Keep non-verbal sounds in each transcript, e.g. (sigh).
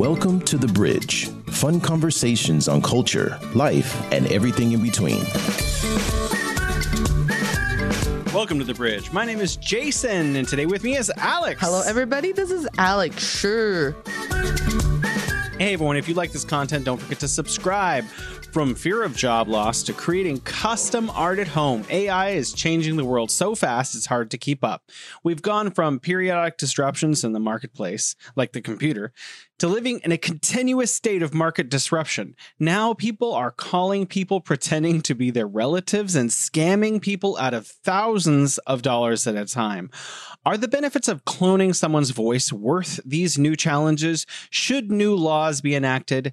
Welcome to The Bridge fun conversations on culture, life, and everything in between. Welcome to The Bridge. My name is Jason, and today with me is Alex. Hello, everybody. This is Alex. Sure. Hey, everyone. If you like this content, don't forget to subscribe. From fear of job loss to creating custom art at home, AI is changing the world so fast it's hard to keep up. We've gone from periodic disruptions in the marketplace, like the computer, to living in a continuous state of market disruption. Now people are calling people pretending to be their relatives and scamming people out of thousands of dollars at a time. Are the benefits of cloning someone's voice worth these new challenges? Should new laws be enacted?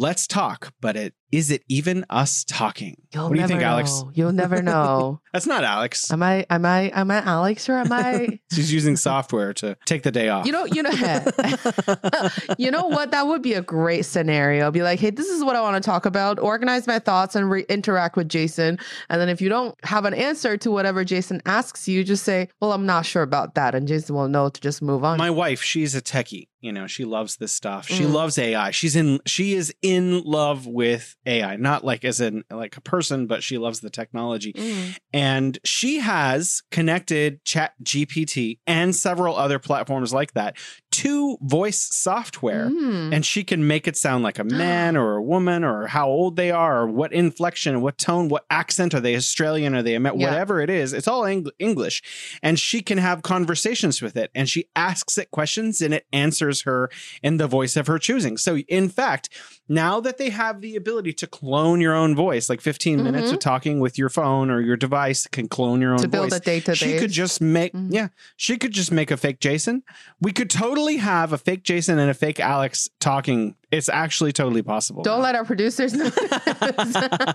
Let's talk, but it is it even us talking? You'll what do you think, never Alex? You'll never (laughs) know. That's not Alex. am I? Am I? Am I Alex or am I? (laughs) She's using software to take the day off. You know. You know. (laughs) you know what? That would be a great scenario. Be like, hey, this is what I want to talk about. Organize my thoughts and re- interact with Jason. And then if you don't have an answer to whatever Jason asks you, just say, well, I'm not sure about that, and Jason will know to just move on. My wife, she's a techie. You know, she loves this stuff. She Mm. loves AI. She's in she is in love with AI. Not like as in like a person, but she loves the technology. Mm. And she has connected Chat GPT and several other platforms like that to voice software. Mm. And she can make it sound like a (gasps) man or a woman or how old they are or what inflection, what tone, what accent. Are they Australian? Are they Yeah. whatever it is? It's all Eng- English. And she can have conversations with it. And she asks it questions and it answers her in the voice of her choosing. So, in fact, now that they have the ability to clone your own voice, like 15 minutes Mhm. of talking with your phone or your device can clone your own to build voice. a database. She could just make, Mhm. yeah, she could just make a fake Jason. We could totally have a fake Jason and a fake Alex talking. It's actually totally possible. Don't let our producers know. (laughs)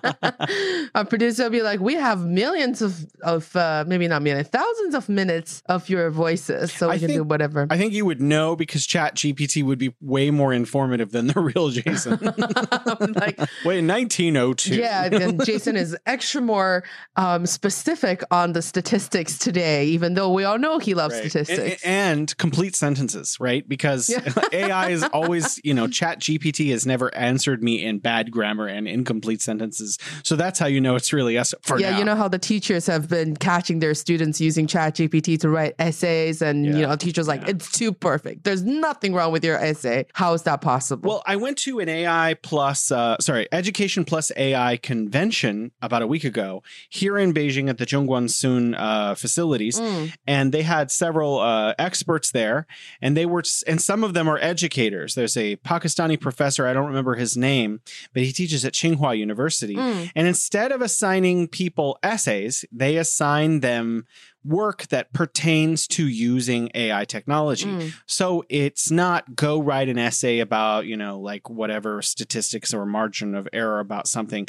our producer will be like, we have millions of, of uh, maybe not millions, thousands of minutes of your voices. So we I can do whatever. I think you would know because Chat GPT would be way more informative than the real Jason. (laughs) like, (laughs) Wait, 1902. yeah, and Jason is extra more um, specific on the statistics today, even though we all know he loves Right. statistics. A- And, complete sentences, right? Because Yeah. AI is always, you know, Chat GPT has never answered me in bad grammar and incomplete sentences. So that's how you know it's really us for yeah, now. you know how the teachers have been catching their students using ChatGPT to write essays, and Yeah. you know, teachers like Yeah. it's too perfect. There's nothing wrong with your essay. How is that possible? Well, I went to an AI plus, uh, sorry, Education plus AI convention about a week ago here in Beijing at the Zhongguancun uh, facilities, Mm. and they had several uh, experts there, and they were, and some of them are educators. There's a Pakistani professor, I don't remember his name, but he teaches at Tsinghua University, Mm. and instead of assigning people essays, they assign them work that pertains to using AI technology. Mm. So it's not go write an essay about, you know, like whatever statistics or margin of error about something,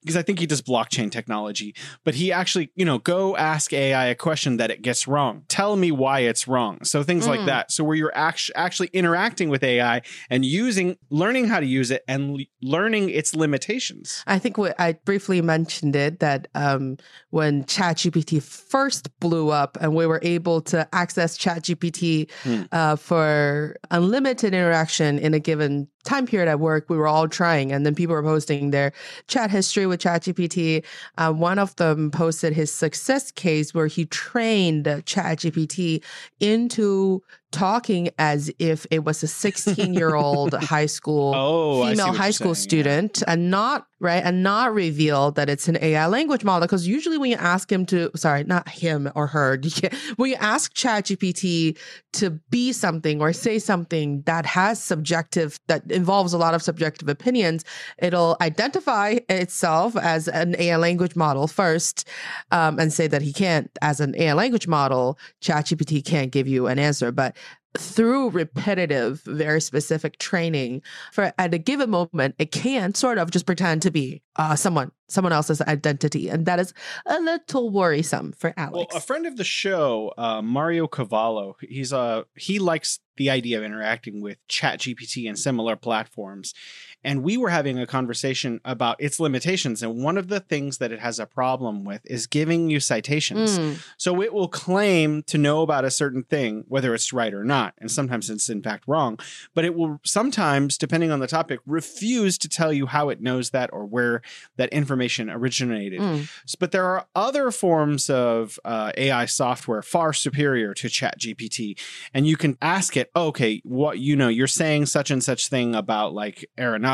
because I think he does blockchain technology, but he actually, you know, go ask AI a question that it gets wrong. Tell me why it's wrong. So things like Mm. that. So where you're act- actually interacting with AI and using, learning how to use it and le- learning its limitations. I think what I briefly mentioned it that um, when ChatGPT first blew up and we were able to access ChatGPT Hmm. uh, for unlimited interaction in a given time period at work, we were all trying, and then people were posting their chat history with ChatGPT. Uh, one of them posted his success case where he trained ChatGPT into talking as if it was a 16 year old (laughs) high school Oh, female high school saying, yeah. student and not right and not reveal that it's an AI language model because usually when you ask him to sorry not him or her (laughs) you when you ask ChatGPT to be something or say something that has subjective that involves a lot of subjective opinions it'll identify itself as an AI language model first um, and say that he can't as an AI language model ChatGPT can't give you an answer but through repetitive, very specific training for at a given moment, it can sort of just pretend to be uh, someone someone else's identity and that is a little worrisome for alex Well, a friend of the show, uh, Mario Cavallo, he's uh, he likes the idea of interacting with Chat GPT and similar platforms. And we were having a conversation about its limitations. And one of the things that it has a problem with is giving you citations. Mm, So it will claim to know about a certain thing, whether it's right or not. And sometimes it's in fact wrong. But it will sometimes, depending on the topic, refuse to tell you how it knows that or where that information originated. mm. But there are other forms of uh, AI software far superior to ChatGPT, and you can ask it, okay, what you know, you're saying such and such thing about like aeronautics.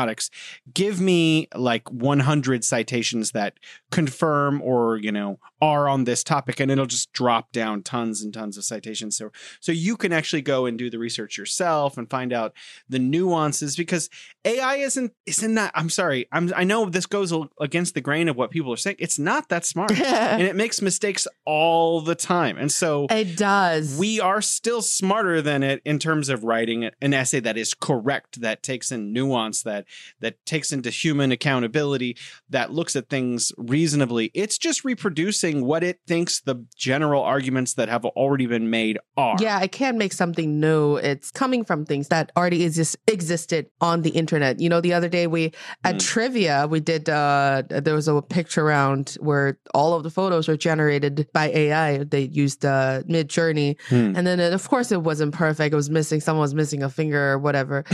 Give me like 100 citations that confirm or you know are on this topic, and it'll just drop down tons and tons of citations. So so you can actually go and do the research yourself and find out the nuances because AI isn't isn't that. I'm sorry, I'm I know this goes against the grain of what people are saying. It's not that smart, (laughs) and it makes mistakes all the time. And so it does we are still smarter than it in terms of writing an essay that is correct, that takes in nuance, that that takes into human accountability, that looks at things reasonably. It's just reproducing what it thinks the general arguments that have already been made are. Yeah, I can't make something new. It's coming from things that already exist, existed on the internet. You know, the other day we at Mm. trivia we did. uh There was a picture round where all of the photos were generated by AI. They used uh, Mid Journey, Hmm. and then uh, of course it wasn't perfect. It was missing. Someone was missing a finger or whatever. (laughs)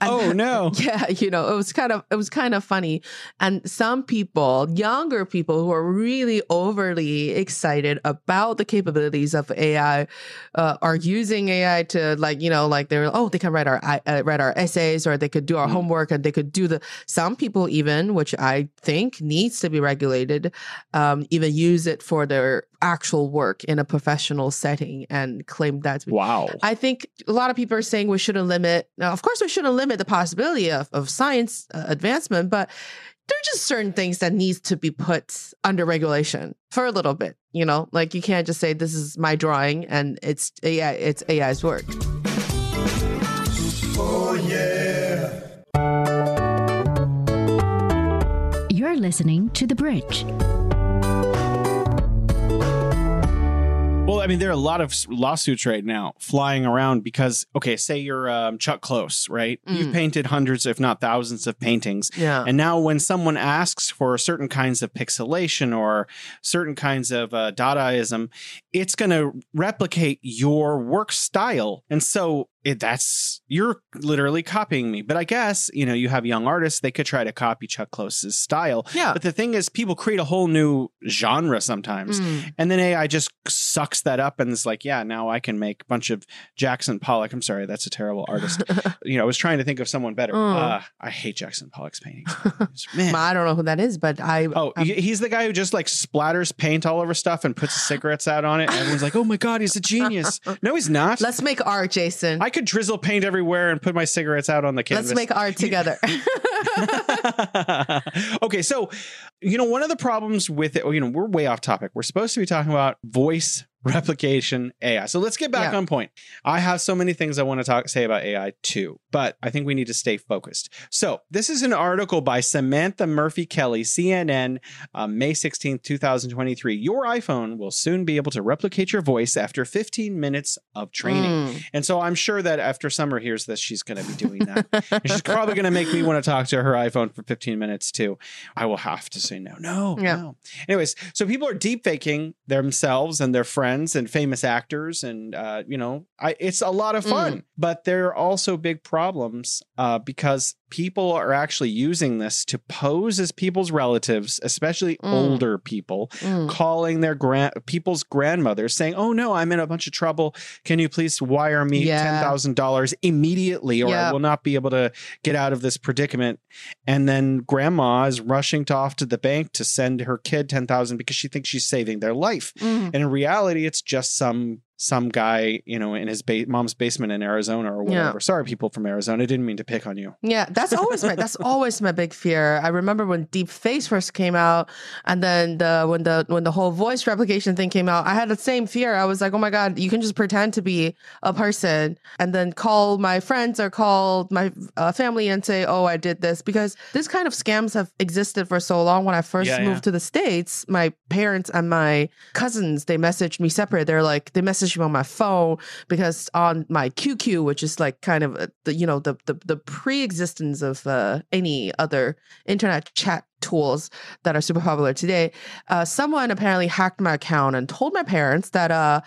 And- oh no. (laughs) yeah you know it was kind of it was kind of funny and some people younger people who are really overly excited about the capabilities of ai uh, are using ai to like you know like they're oh they can write our uh, write our essays or they could do our Mm. homework and they could do the some people even which i think needs to be regulated um, even use it for their actual work in a professional setting and claim that Wow. I think a lot of people are saying we shouldn't limit. Now, of course, we shouldn't limit the possibility of, of science uh, advancement, but there are just certain things that needs to be put under regulation for a little bit. You know, like you can't just say this is my drawing and it's AI, it's AI's work. Oh yeah. You're listening to The Bridge. Well, I mean, there are a lot of lawsuits right now flying around because, okay, say you're um, Chuck Close, right? You've Mm. painted hundreds, if not thousands, of paintings. Yeah. And now, when someone asks for certain kinds of pixelation or certain kinds of uh, Dadaism, it's going to replicate your work style. And so it, that's, you're literally copying me. But I guess, you know, you have young artists, they could try to copy Chuck Close's style. yeah. But the thing is, people create a whole new genre sometimes. Mm. And then AI just sucks that up and it's like, yeah, now I can make a bunch of Jackson Pollock. I'm sorry, that's a terrible artist. (laughs) you know, I was trying to think of someone better. Mm. Uh, I hate Jackson Pollock's paintings. (laughs) Man. I don't know who that is, but I. Oh, I'm- he's the guy who just like splatters paint all over stuff and puts (gasps) cigarettes out on it. And everyone's like, oh my God, he's a genius. (laughs) No, he's not. let's make art, Jason. I could drizzle paint everywhere and put my cigarettes out on the canvas. let's make art together. (laughs) (laughs) okay, so you know one of the problems with it, you know, we're way off topic. We're supposed to be talking about voice (laughs) replication AI. So let's get back Yeah. on point. I have so many things I want to talk say about AI too, but I think we need to stay focused. So this is an article by Samantha Murphy Kelly, CNN, uh, May 16th, 2023. Your iPhone will soon be able to replicate your voice after 15 minutes of training. Mm. And so I'm sure that after Summer hears this, she's going to be doing that. And she's probably going to make me want to talk to her iPhone for 15 minutes too. I will have to say no, no, Yeah. no. Anyways, so people are deep faking themselves and their friends and famous actors, and uh, you know, I, it's a lot of fun. But there are also big problems uh, because people are actually using this to pose as people's relatives, especially Mm. older people, Mm. calling their grand people's grandmothers, saying, "Oh no, I'm in a bunch of trouble. Can you please wire me Yeah. ten thousand dollars immediately, or I will not be able to get out of this predicament." And then grandma is rushing to off to the bank to send her kid ten thousand because she thinks she's saving their life. Mm. And in reality, it's just some some guy, you know, in his ba- mom's basement in Arizona or Yeah. whatever. Sorry, people from Arizona. I didn't mean to pick on you. Yeah, that's (laughs) always my that's always my big fear. I remember when Deep Face first came out, and then the when the when the whole voice replication thing came out, I had the same fear. I was like, oh my god, you can just pretend to be a person and then call my friends or call my uh, family and say, oh, I did this because this kind of scams have existed for so long. When I first Yeah, moved yeah. to the states, my parents and my cousins they messaged me separate. They're like they messaged on my phone because on my QQ, which is like kind of uh, the you know the the, the pre-existence of uh, any other internet chat tools that are super popular today, uh, someone apparently hacked my account and told my parents that uh,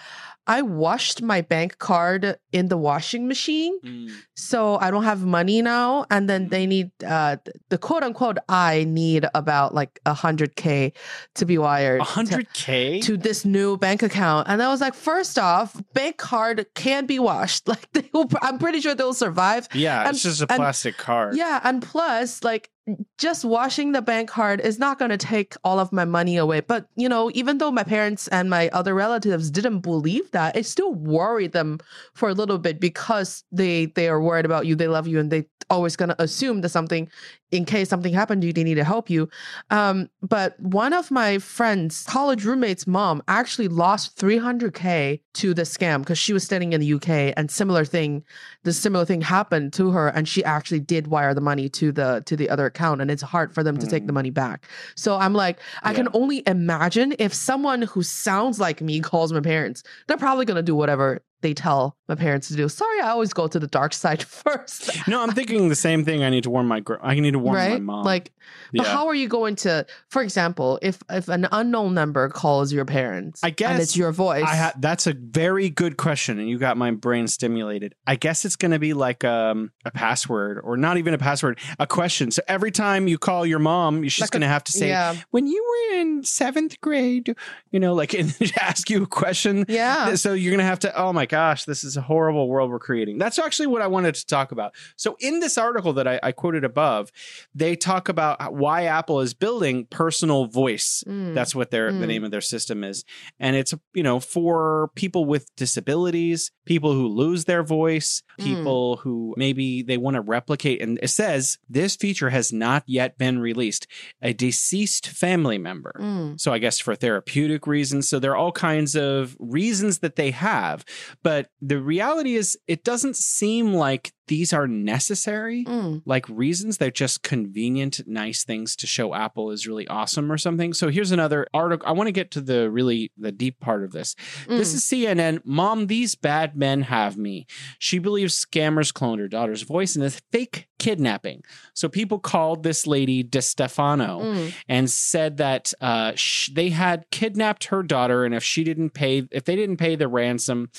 I washed my bank card in the washing machine, so I don't have money now. And then they need uh, the quote unquote I need about like a hundred k to be wired. A hundred K? to this new bank account. And I was like, first off, bank card can be washed. (laughs) Like they will, I'm pretty sure they'll survive. Yeah, and- it's just a and- plastic card. Yeah, and plus, like just washing the bank card is not going to take all of my money away. But you know, even though my parents and my other relatives didn't believe that, it still worried them for a little bit because they they are worried about you, they love you, and they always going to assume that something, in case something happened to you, they need to help you. Um, but one of my friends, college roommate's mom, actually lost 300k to the scam because she was studying in the UK, and similar thing, the similar thing happened to her, and she actually did wire the money to the to the other account, and it's hard for them to take the money back. So I'm like, I can Mm. Only imagine if someone who sounds like me calls my parents, they're probably gonna do whatever they tell my parents to do. Sorry, I always go to the dark side (laughs) first. No, I'm thinking the same thing. I need to warn my gr- I need to warn my mom. Like, yeah. but how are you going to, for example, if if an unknown number calls your parents, I and guess it's your voice, I ha- that's a very good question, and you got my brain stimulated. I guess it's going to be like um, a password, or not even a password, a question. So every time you call your mom, you're just Like going to have to say, yeah, "When you were in seventh grade," you know, like (laughs) and ask you a question. yeah, So you're going to have to, oh my gosh, this is a horrible world we're creating. That's actually what I wanted to talk about. So in this article that I, I quoted above, they talk about why Apple is building personal voice. Mm. That's what their the Mm. name of their system is. And it's, you know, for people with disabilities, people who lose their voice, Mm. people who maybe they want to replicate. And it says this feature has not yet been released. A deceased family member. Mm. So I guess for therapeutic reasons. So there are all kinds of reasons that they have. But the reality is it doesn't seem like these are necessary. Mm. Like reasons, they're just convenient, nice things to show Apple is really awesome or something. So here's another article. I want to get to the really the deep part of this. This Mm. is CNN. Mom, these bad men have me. She believes scammers cloned her daughter's voice in a fake kidnapping. So people called this lady DeStefano Mm. and said that uh, sh- they had kidnapped her daughter, and if she didn't pay, if they didn't pay the ransom,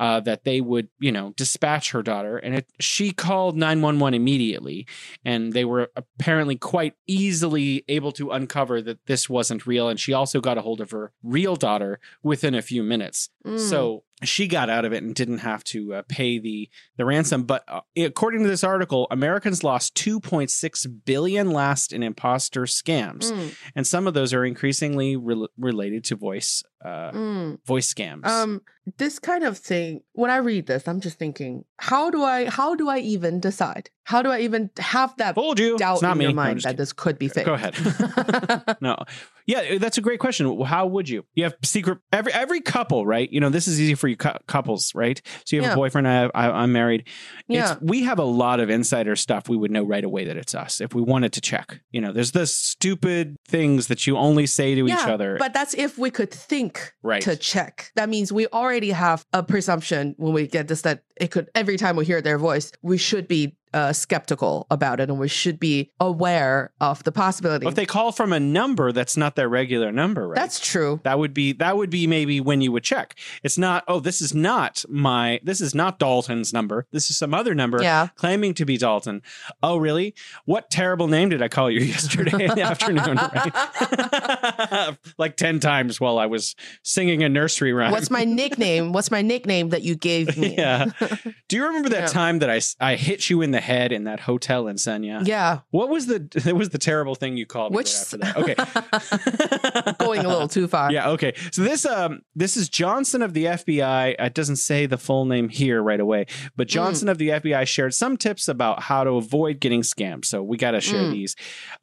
uh, that they would, you know, dispatch her daughter. And it, she called nine one one immediately, and they were apparently quite easily able to uncover that this wasn't real. And she also got a hold of her real daughter within a few minutes. Mm. So she got out of it and didn't have to uh, pay the the ransom. But uh, according to this article, Americans lost 2.6 billion last in imposter scams, Mm. and some of those are increasingly rel related to voice uh, Mm. voice scams. Um, this kind of thing. When I read this, I'm just thinking, how do I, how do I even decide? How do I even have that Fooled you. doubt it's not in me. your mind that this could be fake? Go ahead. (laughs) no, yeah, that's a great question. How would you? You have secret every every couple, right? You know, this is easy for you cou- couples, right? So you have Yeah. a boyfriend. I have, I, I'm married. yeah. It's, we have a lot of insider stuff. We would know right away that it's us if we wanted to check. You know, there's the stupid things that you only say to each other. But that's if we could think Right. to check. That means we already have a presumption when we get this that it could every time we hear their voice, we should be uh, skeptical about it and we should be aware of the possibility. if they call from a number that's not their regular number, right? That's true. that would be that would be maybe when you would check. It's not. Oh, this is not my. This is not Dalton's number. This is some other number. Yeah. claiming to be Dalton. Oh, really? What terrible name did I call you (laughs) yesterday in the afternoon? (laughs) (laughs) Like 10 times while I was singing a nursery rhyme. What's my nickname? What's my nickname that you gave me? yeah. Do you remember that Yeah. time that I I hit you in the the head in that hotel in Sanya. Yeah. What was the (laughs) it was the terrible thing you called me Which right after that? Okay. (laughs) going a little too far. (laughs) Yeah, okay. So this um this is Johnson of the FBI. It doesn't say the full name here right away, but Mm. Johnson of the FBI shared some tips about how to avoid getting scammed. So we got to share Mm. these.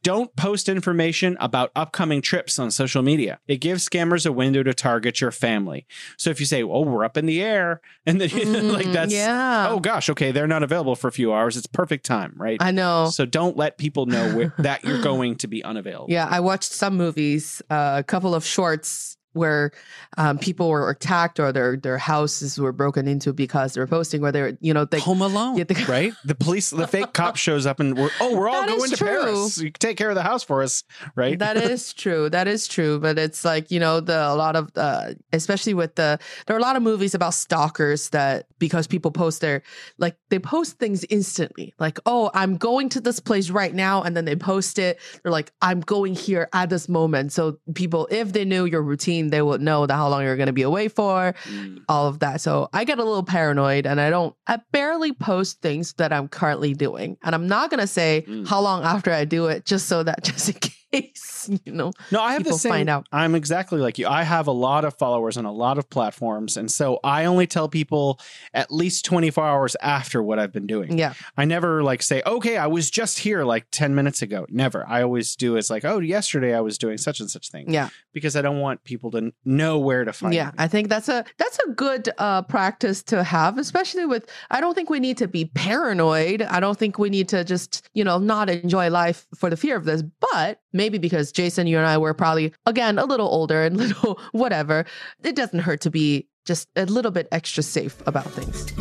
Don't post information about upcoming trips on social media. It gives scammers a window to target your family. So if you say, "Oh, we're up in the air," and then like Mm, that's yeah. oh gosh, okay, they're not available for a few hours. It's perfect time, right? I know. So don't let people know where, that you're going to be unavailable. (laughs) Yeah, I watched some movies, uh, a couple of shorts where um, people were attacked or their their houses were broken into because they were posting where they're you know they Home Alone, Yeah, the- (laughs) right? The police, the fake cop shows up and we're oh, we're all going to true. Paris. You can take care of the house for us, right? That is (laughs) true. That is true. But it's like, you know, the a lot of uh especially with the there are a lot of movies about stalkers that because people post their like they post things instantly. Like, oh, I'm going to this place right now, and then they post it. They're like, I'm going here at this moment. So people, if they knew your routine, they would know that how long you're gonna be away for, Mm. all of that. So I get a little paranoid and I don't I barely post things that I'm currently doing. And I'm not gonna say Mm. how long after I do it, just so that (laughs) just in case, (laughs) you know. No, I have the same. find out. I'm exactly like you. I have a lot of followers on a lot of platforms, and so I only tell people at least 24 hours after what I've been doing. Yeah. I never like say, "Okay, I was just here like 10 minutes ago." Never. I always do is like, "Oh, yesterday I was doing such and such thing," Yeah. because I don't want people to know where to find. Yeah, me. I think that's a that's a good uh, practice to have, especially with. I don't think we need to be paranoid. I don't think we need to just you know not enjoy life for the fear of this. But maybe because Jason, you and I were probably again a little older and (laughs) little whatever, it doesn't hurt to be just a little bit extra safe about things.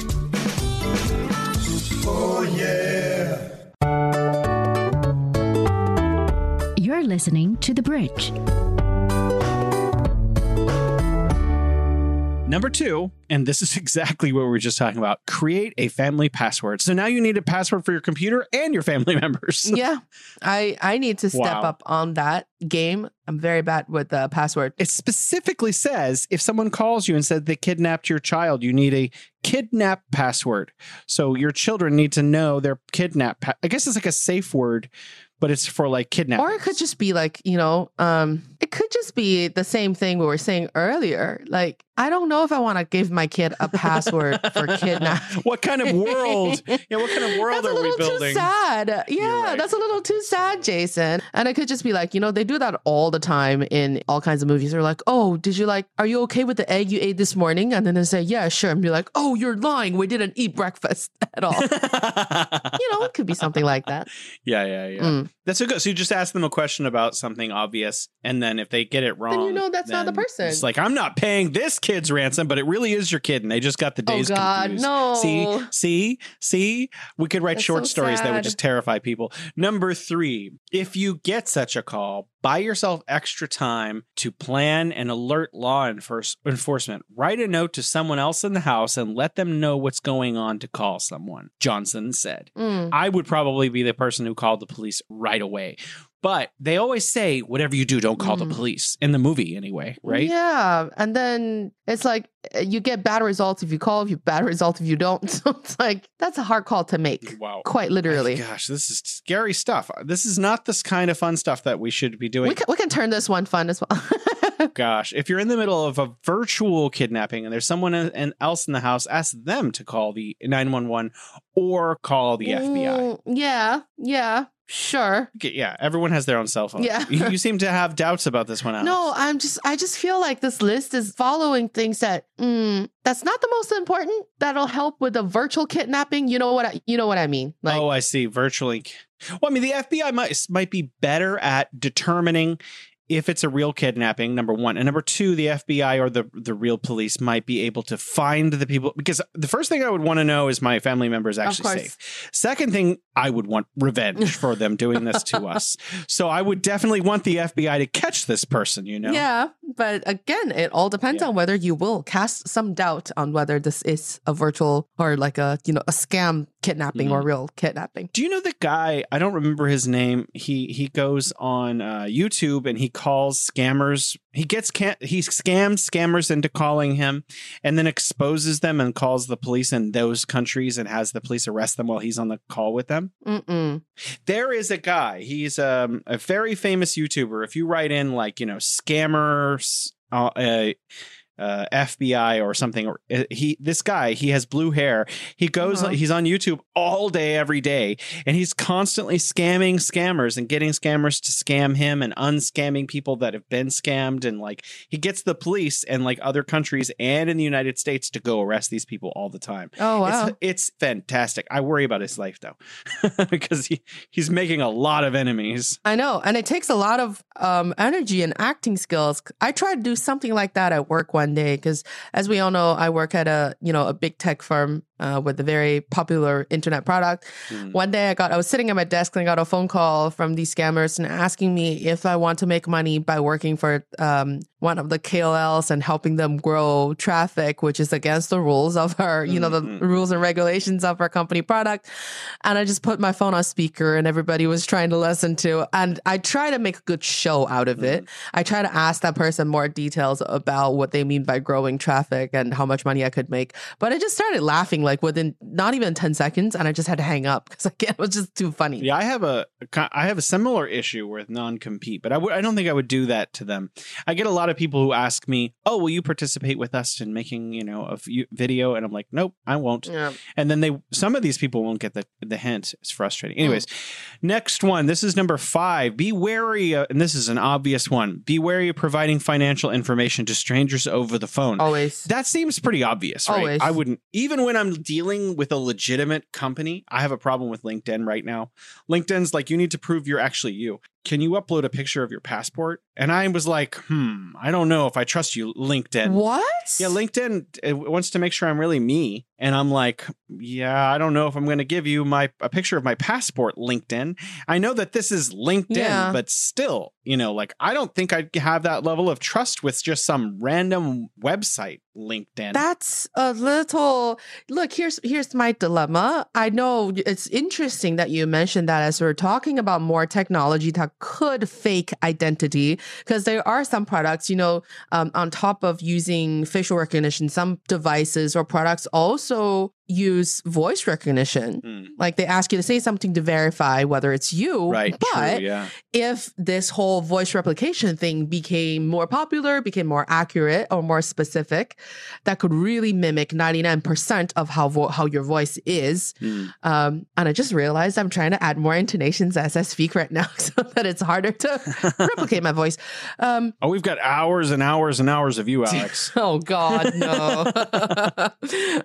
You're listening to The Bridge. Number two, and this is (laughs) exactly what we were just talking about create a family password. So now you need a password for your computer and your family (laughs) members. yeah, I I need to step Wow. up on that game. I'm very bad with the password. It specifically says if someone calls you and said they kidnapped your child, you need a kidnap password. So your children need to know their kidnap. Pa- I guess it's like a safe word, but it's for like kidnap. Or it could just be like, you know, um, it could just be the same thing we were saying earlier. Like, I don't know if I want to give my kid a password for (laughs) kidnap. What kind of world? yeah, what kind of world are we doing? That's a are we little building? too sad. Yeah, right. that's a little too sad, Jason. And it could just be like, you know, they do that all the time in all kinds of movies. They're like, oh, did you like, are you okay with the egg you ate this morning? And then they say, yeah, sure. And be like, oh, you're lying. We didn't eat breakfast (laughs) at all. (laughs) you know, it could be something like that. yeah, yeah, yeah. Mm. That's so good. So you just ask them a question about something obvious, and then if they get it wrong, then you know that's not the person. It's like I'm not paying this kid's ransom, but it really is your kid, and they just got the Oh, days God, confused. no. See, see, see. We could write That's short so stories that would just terrify people. Number three, if you get such a call, buy yourself extra time to plan and alert law enforce- enforcement. Write a note to someone else in the house and let them know what's going on to call someone. Johnson said. Mm. I would probably be the person who called the police right away. But they always say, whatever you do, don't call the Mm. police in the movie anyway, right? Yeah. And then it's like uh, you get bad results if you call, if you bad results if you don't. (laughs) So it's like that's a hard call to make. Wow. Quite literally. Gosh, this is scary stuff. This is not this kind of fun stuff that we should be doing. We can, we can turn this one fun as well. (laughs) Gosh, if you're in the middle of a virtual kidnapping and there's someone else in the house, ask them to call the 911 or call the FBI. Mm, yeah. Yeah. Sure. Yeah, everyone has their own cell phone. Yeah. you, you (laughs) seem to have doubts about this one. Alex. No, I'm just I just feel like this list is following things that mm, that's not the most important. That'll help with the virtual kidnapping. You know what I you know what I mean? Like oh, I see. Virtually. Well, I mean, the FBI might might be better at determining if it's a real kidnapping. Number one, and number two, the FBI or the the real police might be able to find the people. Because the first thing I would want to know is my family member is actually safe. Second thing, I would want revenge (laughs) for them doing this to us. So I would definitely want the FBI to catch this person. You know. Yeah, but again, it all depends Yeah. on whether you will cast some doubt on whether this is a virtual or like a you know a scam kidnapping Mm-hmm. or real kidnapping. Do you know the guy? I don't remember his name. He he goes on uh, YouTube and he calls scammers. He gets can- he scams scammers into calling him, and then exposes them and calls the police in those countries and has the police arrest them while he's on the call with them. There is a guy. He's um, a very famous YouTuber. If you write in like you know scammers, uh, uh, uh, FBI or something, or uh, he this guy he has blue hair. He goes. Uh-huh. He's on YouTube all day, every day, and he's constantly scamming scammers and getting scammers to scam him and unscamming people that have been scammed. And like he gets the police and like other countries and in the United States to go arrest these people all the time. Oh wow. It's, it's fantastic. I worry about his life though, (laughs) because he, he's making a lot of enemies. I know, and it takes a lot of um, energy and acting skills. I tried to do something like that at work one day because, as we all know, I work at a you know a big tech firm uh, with a very popular internet product. Mm. One day, I got I was sitting at my desk and I got a phone call from these scammers and asking me if I want to make money by working for um, one of the KOLs and helping them grow traffic, which is against the rules of our you know the Mhm. rules and regulations of our company product. And I just put my phone on speaker and everybody was trying to listen to. And I try to make a good show out of it. I try to ask that person more details about what they mean by growing traffic and how much money I could make. But I just started laughing like within not even 10 seconds and I just had to hang up (laughs) because again, it was just too funny. Yeah, I have a I have a similar issue with non-compete, but I w- I don't think I would do that to them. I get a lot of people who ask me, "Oh, will you participate with us in making you know a v- video?" And I'm like, "Nope, I won't." Yeah. And then they some of these people won't get the the hint. It's frustrating. Anyways, next one. This is number five. Be wary, uh, and this is an obvious one. Be wary of providing financial information to strangers over the phone. Always. That seems pretty obvious, right? Always. I wouldn't even when I'm dealing with a legitimate company. I have a problem with LinkedIn right now. LinkedIn's like you need to prove you're actually you. Can you upload a picture of your passport? And I was like, hmm, I don't know if I trust you, LinkedIn. What? Yeah, LinkedIn wants to make sure I'm really me, and I'm like, yeah, I don't know if I'm going to give you my a picture of my passport. LinkedIn. I know that this is LinkedIn, Yeah. but still, you know, like I don't think I have that level of trust with just some random website. LinkedIn. That's a little look, here's here's my dilemma. I know it's interesting that you mentioned that as we're talking about more technology that could fake identity, because there are some products, you know, um, on top of using facial recognition, some devices or products also use voice recognition. Hmm, Like they ask you to say something to verify whether it's you. right. But true, yeah. if this whole voice replication thing became more popular, became more accurate or more specific, that could really mimic 99% of how vo- how your voice is. Hmm. Um, and I just realized I'm trying to add more intonations as I speak right now (laughs) so that it's harder to (laughs) replicate my voice. Um, Oh, we've got hours and hours and hours of you, (laughs) Alex. oh God, no.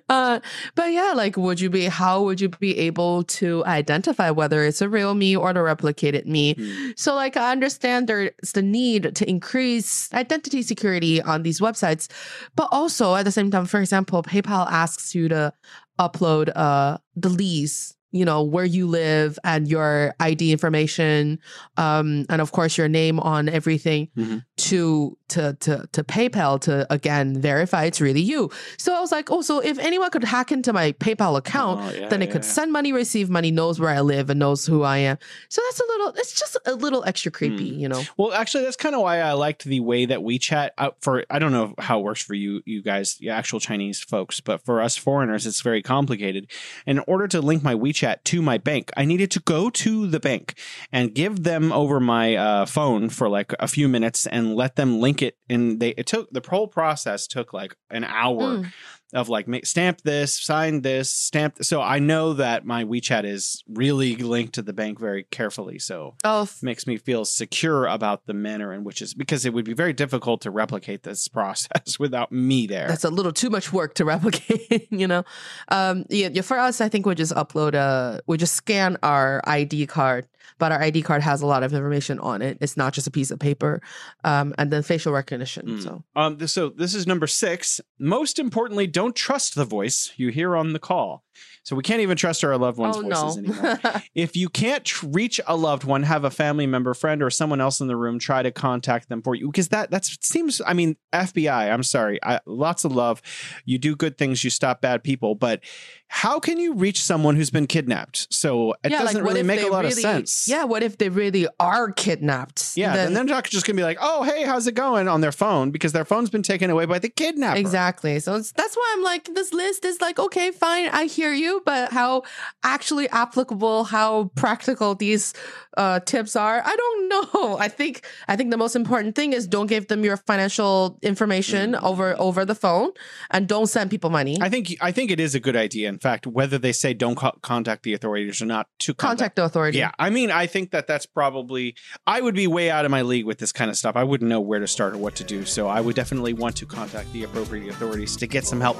uh, but yeah, like, would you be? How would you be able to identify whether it's a real me or the replicated me? Hmm. So, like, I understand there's the need to increase identity security on these websites, but also at the same time, for example, PayPal asks you to upload uh the lease you know where you live and your id information um and of course your name on everything Mhm. to to to to paypal to again verify it's really you so i was like oh so if anyone could hack into my paypal account Oh, yeah, then it yeah, could yeah. send money receive money knows where i live and knows who i am so that's a little it's just a little extra creepy you know Well, actually, that's kind of why I liked the way that WeChat. Uh, for I don't know how it works for you, you guys, the actual Chinese folks, but for us foreigners, it's very complicated. In order to link my WeChat to my bank, I needed to go to the bank and give them over my uh, phone for like a few minutes and let them link it. And they it took the whole process took like an hour Mm. Of like stamp this, sign this, stamp. This. So I know that my WeChat is really linked to the bank very carefully. So oh makes me feel secure about the manner in which is because it would be very difficult to replicate this (laughs) process without me there. that's a little too much work to (laughs) replicate you know um yeah, yeah for us i think we just upload a we just scan our id card but our id card has a lot of information on it it's not just a piece of paper um and then facial recognition Mm. so um, this, so this is number six. Most importantly, don't trust the voice you hear on the call. So we can't even trust our loved ones' oh voices no anymore. (laughs) if you can't tr- reach a loved one, have a family member, friend, or someone else in the room try to contact them for you because that that seems. I mean, FBI. I'm sorry. I, lots of love. You do good things. You stop bad people, but how can you reach someone who's been kidnapped? So it yeah, doesn't like, really make a lot really, of sense. Yeah, what if they really are kidnapped? Yeah, Then- and they're not just gonna be like, "Oh, hey, how's it going?" on their phone because their phone's been taken away by the kidnapper. Exactly. So it's, that's why I'm like, this list is like, okay, fine, I hear you, but how actually applicable, how practical these uh, tips are, I don't (laughs) know. I think I think the most important thing is don't give them your financial information over over the phone, and don't send people money. I think I think it is a good idea. In fact, whether they say don't co- contact the authorities or not, to contact. Contact the authority. Yeah, I mean, I think that that's probably. I would be way out of my league with this kind of stuff. I wouldn't know where to start or what to do. So I would definitely want to contact the appropriate authorities to get some help.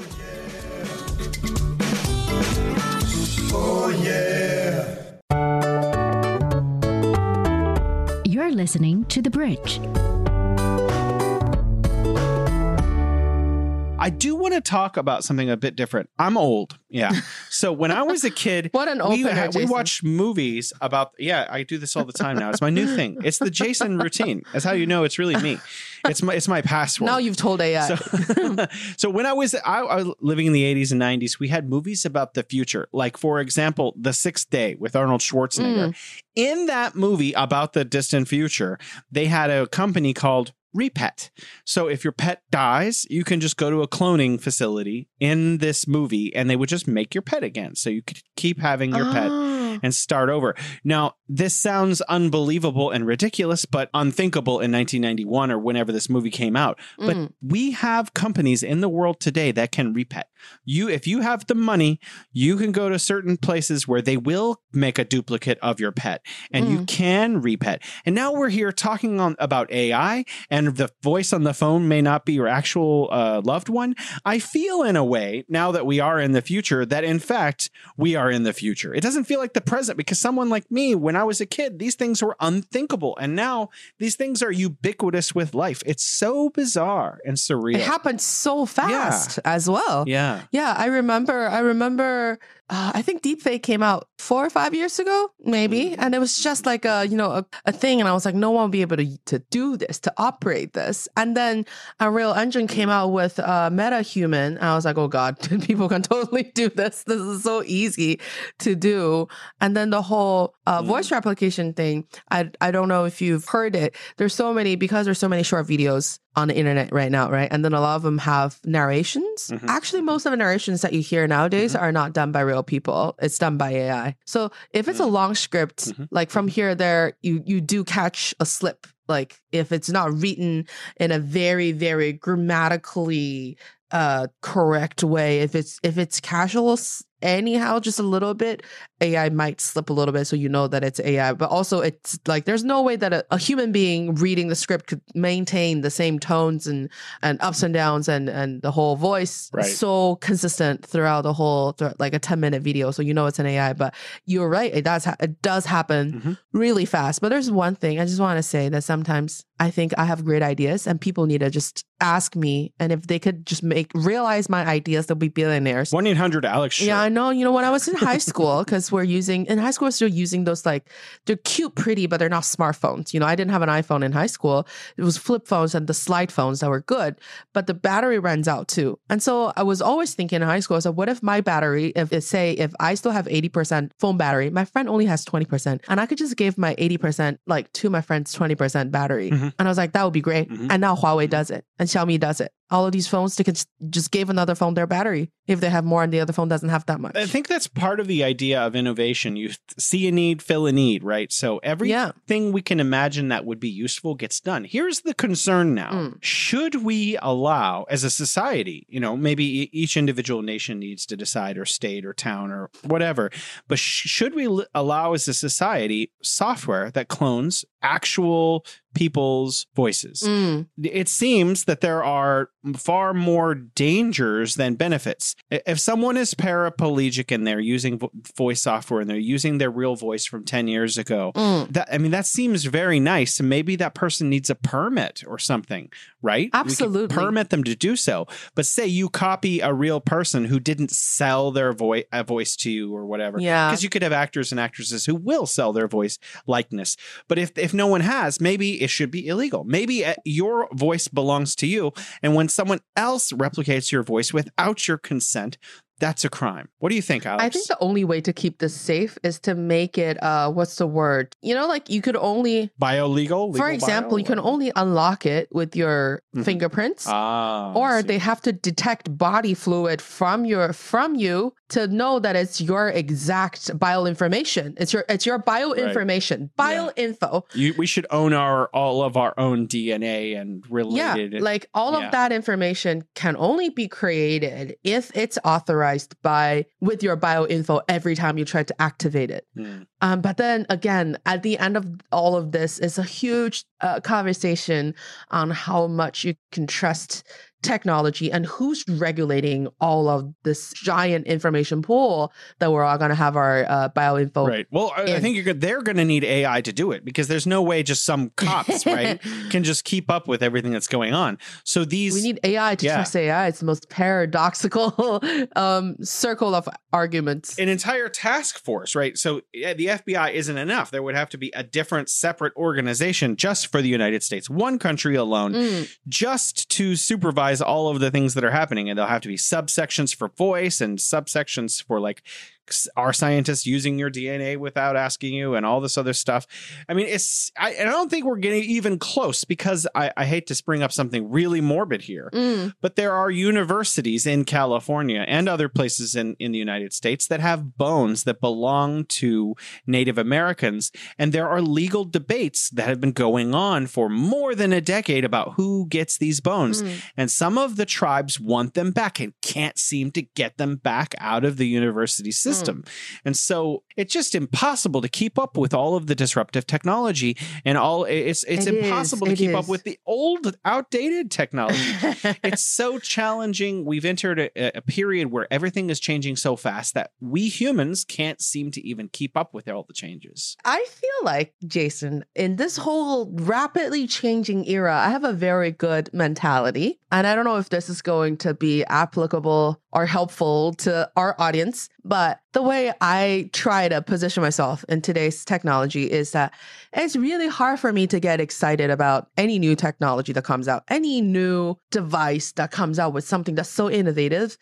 You're listening to The Bridge. I do want to talk about something a bit different. I'm old. Yeah. (laughs) So when I was a kid, What an we, opener, we watched movies about yeah i do this all the time now it's my new thing it's the jason routine that's how you know it's really me it's my it's my password Now you've told AI. so, (laughs) so when I was I, I was living in the 80s and 90s, we had movies about the future. Like for example, The Sixth Day with Arnold Schwarzenegger. Mm. In that movie about the distant future, they had a company called Repet. So if your pet dies, you can just go to a cloning facility in this movie and they would just make your pet again. So you could keep having your pet Oh. and start over. Now, this sounds unbelievable and ridiculous, but unthinkable in 1991 or whenever this movie came out. But Mm. we have companies in the world today that can repet. You, if you have the money, you can go to certain places where they will make a duplicate of your pet, and you Mm. can repet. And now we're here talking on about AI, and the voice on the phone may not be your actual uh, loved one. I feel in a way now that we are in the future that in fact we are in the future. It doesn't feel like the present because someone like me, when I was a kid, these things were unthinkable, and now these things are ubiquitous with life. It's so bizarre and surreal. It happened so fast as well. yeah. Yeah, I remember. I remember. Uh, I think Deepfake came out four or five years ago, maybe, and it was just like a you know a, a thing, and I was like, no one will be able to to do this, to operate this. And then Unreal Engine came out with uh, MetaHuman. I was like, oh god, (laughs) people can totally do this. This is so easy to do. And then the whole uh, voice replication thing. I I don't know if you've heard it. There's so many because there's so many short videos on the internet right now, right? And then a lot of them have narrations. Mhm. Actually, most of the narrations that you hear nowadays are not done by real people. It's done by AI. So if it's a long script, Mhm. like from here there, you you do catch a slip. Like if it's not written in a very very grammatically uh correct way, if it's if it's casual anyhow just a little bit ai might slip a little bit so you know that it's ai but also it's like there's no way that a, a human being reading the script could maintain the same tones and and ups and downs and and the whole voice Right. so consistent throughout the whole like a 10 minute video so you know it's an ai but you're right it does ha- it does happen Mhm. really fast but there's one thing i just want to say that sometimes i think i have great ideas and people need to just ask me and if they could just make realize my ideas they'll be billionaires 1 800 Alex. Sure. yeah, I know. You know, when I was in high (laughs) school, we're using in high school, we're still using those like they're cute, pretty, but they're not smartphones. You know, I didn't have an iPhone in high school. It was flip phones and the slide phones that were good, but the battery runs out too. And so I was always thinking in high school, so what if my battery, if it say if I still have 80% phone battery, my friend only has 20%, and I could just give my 80% like to my friend's 20% battery. Mhm. And I was like, that would be great. Mhm. And now Huawei does it and Xiaomi does it. All of these phones, they can just- give another phone their battery if they have more and the other phone doesn't have that much. I think that's part of the idea of innovation. You see a need, fill a need, right? So Yeah. everything we can imagine that would be useful gets done. Here's the concern now. Mm. Should we allow, as a society, you know, maybe each individual nation needs to decide, or state, or town, or whatever, but sh- should we l- allow, as a society, software that clones actual people's voices? Mm. it seems that there are far more dangers than benefits. If someone is paraplegic and they're using vo- voice software and they're using their real voice from 10 years ago, Mm. that I mean that seems very nice. And maybe that person needs a permit or something, right? Absolutely. permit them to do so. But say you copy a real person who didn't sell their voice a voice to you or whatever. Yeah. Because you could have actors and actresses who will sell their voice likeness. But if if no one has, maybe it should be illegal. Maybe uh, your voice belongs to you, and when someone else replicates your voice without your consent, that's a crime. What do you think, Alex? I think the only way to keep this safe is to make it uh what's the word? You know, like you could only bio-legal. for example, bio, you can or- only unlock it with your Mhm. fingerprints. Ah, or they have to detect body fluid from your from you to know that it's your exact bio information. It's your it's your bio information, bio info. You, we should own our all of our own DNA and related. Yeah, like all yeah. of that information can only be created if it's authorized by with your bio info every time you try to activate it. Hmm. Um, but then again, at the end of all of this is a huge uh, conversation on how much you can trust technology and who's regulating all of this giant information pool that we're all going to have our uh, bioinfo. Right. Well, I, I think. They're going to need AI to do it because there's no way just some cops, right, (laughs) can just keep up with everything that's going on. So these We need AI to Yeah. trust AI. It's the most paradoxical (laughs) um, circle of arguments. an entire task force, right? So yeah, the FBI isn't enough. There would have to be a different, separate organization just for the United States, one country alone, Mm, just to supervise all of the things that are happening. And there'll have to be subsections for voice and subsections for like are scientists using your DNA without asking you and all this other stuff. I mean, it's I, and I don't think we're getting even close because I, I hate to spring up something really morbid here. mm. But there are universities in California and other places in, in the United States that have bones that belong to Native Americans. And there are legal debates that have been going on for more than a decade about who gets these bones. Mm. And some of the tribes want them back and can't seem to get them back out of the university system. Hmm. And so it's just impossible to keep up with all of the disruptive technology and all it's it's It is, impossible to it keep up with the old outdated technology (laughs) it's so challenging. We've entered a, a period where everything is changing so fast that we humans can't seem to even keep up with all the changes. I feel like, Jason, in this whole rapidly changing era, I have a very good mentality. And I don't know if this is going to be applicable or helpful to our audience, but the way I try to position myself in today's technology is that it's really hard for me to get excited about any new technology that comes out, any new device that comes out with something that's so innovative.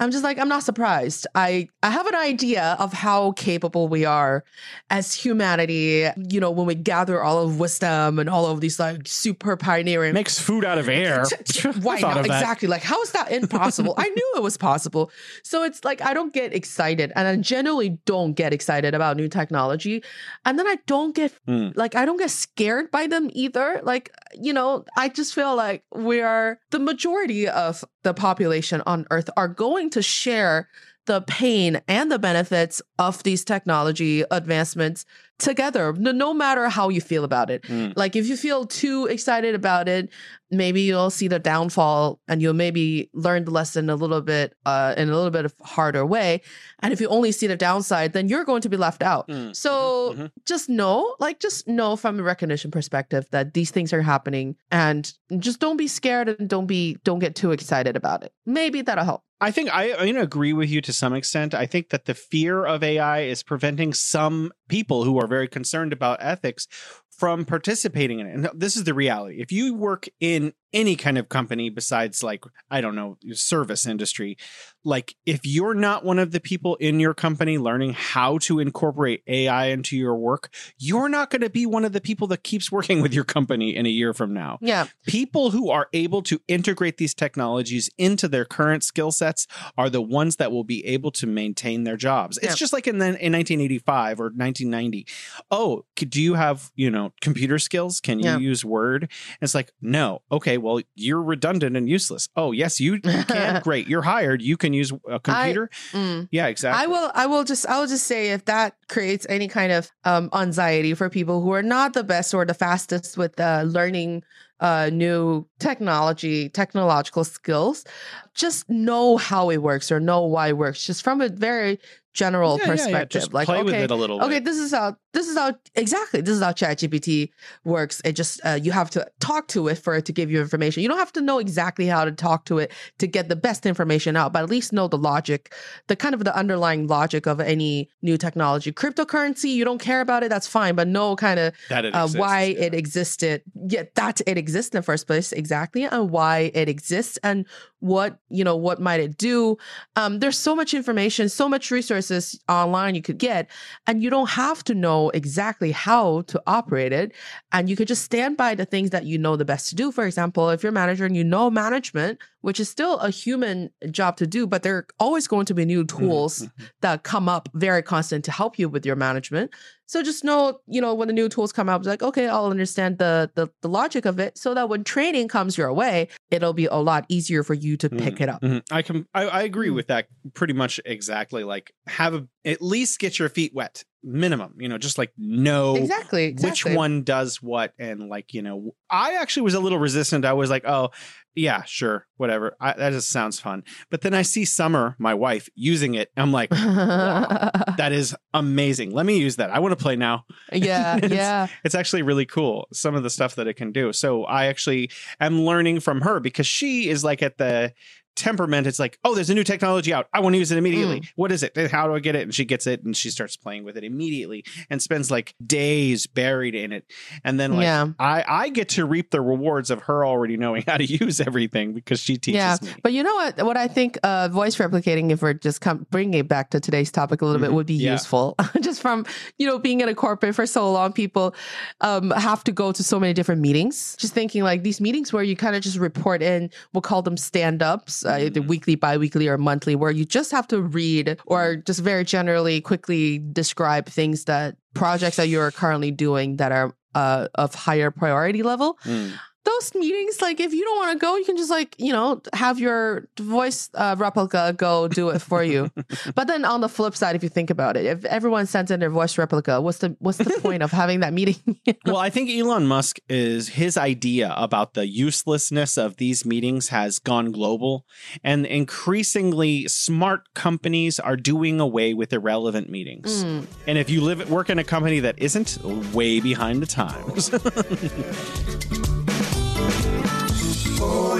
I'm just like, I'm not surprised. I, I have an idea of how capable we are as humanity, you know, when we gather all of wisdom and all of these like super pioneering Makes food out of air. (laughs) why not? Exactly. Like, how is that impossible? I knew it was possible. So it's like I don't get excited, and I generally don't get excited about new technology. And then I don't get Hmm. like I don't get scared by them either. Like, you know, I just feel like we are the majority of the population on Earth are going to share the pain and the benefits of these technology advancements together, no, no matter how you feel about it. Mm. Like if you feel too excited about it, maybe you'll see the downfall and you'll maybe learn the lesson a little bit uh, in a little bit of harder way. And if you only see the downside, then you're going to be left out. Mm. So Mhm. just know, like, just know from a recognition perspective that these things are happening, and just don't be scared and don't be don't get too excited about it. Maybe that'll help. I think I, I agree with you to some extent. I think that the fear of AI is preventing some people who are very concerned about ethics from participating in it. And this is the reality. If you work in any kind of company besides like I don't know, service industry, like if you're not one of the people in your company learning how to incorporate AI into your work, you're not going to be one of the people that keeps working with your company in a year from now Yeah. people who are able to integrate these technologies into their current skill sets are the ones that will be able to maintain their jobs. Yeah. It's just like in the, in 1985 or 1990. Oh, do you have, you know, computer skills? Can you Yeah. use Word? And it's like, no. Okay, well, you're redundant and useless. Oh, yes, you (laughs) can. Great. You're hired. You can use a computer. Mm. yeah, exactly. I will I will just I will just say if that creates any kind of um anxiety for people who are not the best or the fastest with uh, learning uh new technology technological skills just know how it works or know why it works just from a very general Yeah, yeah, yeah, perspective. just Like, play okay, with it a little okay, this is how this is how exactly this is how ChatGPT works. It just uh, you have to talk to it for it to give you information. You don't have to know exactly how to talk to it to get the best information out, but at least know the logic, the kind of the underlying logic of any new technology. Cryptocurrency, you don't care about it, that's fine, but know kind of uh, why yeah. it existed yeah that it exists in the first place exactly and why it exists and what you know what might it do um there's so much information so much online you could get and you don't have to know exactly how to operate it and you could just stand by the things that you know the best to do. For example if you're a manager and you know management which is still a human job to do but there are always going to be new Mhm, tools mhm. that come up very constant to help you with your management. So just know, you know, when the new tools come out, like, okay, I'll understand the, the the logic of it, so that when training comes your way, it'll be a lot easier for you to pick it up. Mhm. I can I, I agree Mm. with that pretty much exactly. Like have a, at least get your feet wet, minimum. You know, just like know Exactly, exactly. which one does what, and like you know, I actually was a little resistant. I was like, oh. Yeah, sure, whatever. I, that just sounds fun. But then I see Summer, my wife, using it. I'm like, that is amazing. Let me use that. I want to play now. (laughs) yeah, (laughs) It's- yeah. It's actually really cool, some of the stuff that it can do. So I actually am learning from her because she is like at the temperament. It's like, oh, there's a new technology out. I want to use it immediately. What is it? How do I get it? And she gets it and she starts playing with it immediately and spends like days buried in it. And then like Yeah. I, I get to reap the rewards of her already knowing how to (laughs) use everything because she teaches Yeah, me. but you know what? What I think uh, voice replicating, if we're just come, bringing it back to today's topic a little bit, Mhm. would be Yeah. useful. (laughs) just from you know being in a corporate for so long, people um, have to go to so many different meetings. Just thinking like these meetings where you kind of just report in. We'll call them stand ups, uh, either Mhm. weekly, bi-weekly, or monthly, where you just have to read or just very generally quickly describe things that projects that you're currently doing that are uh, of higher priority level Mm. Those meetings, like if you don't want to go, you can just like, you know, have your voice uh, replica go do it for you. (laughs) but then on the flip side, if you think about it, if everyone sends in their voice replica, what's the what's the (laughs) point of having that meeting? (laughs) well, I think Elon Musk is his idea about the uselessness of these meetings has gone global, and increasingly smart companies are doing away with irrelevant meetings. Mm. And if you live work in a company that isn't, way behind the times. Oh,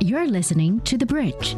You're listening to The Bridge.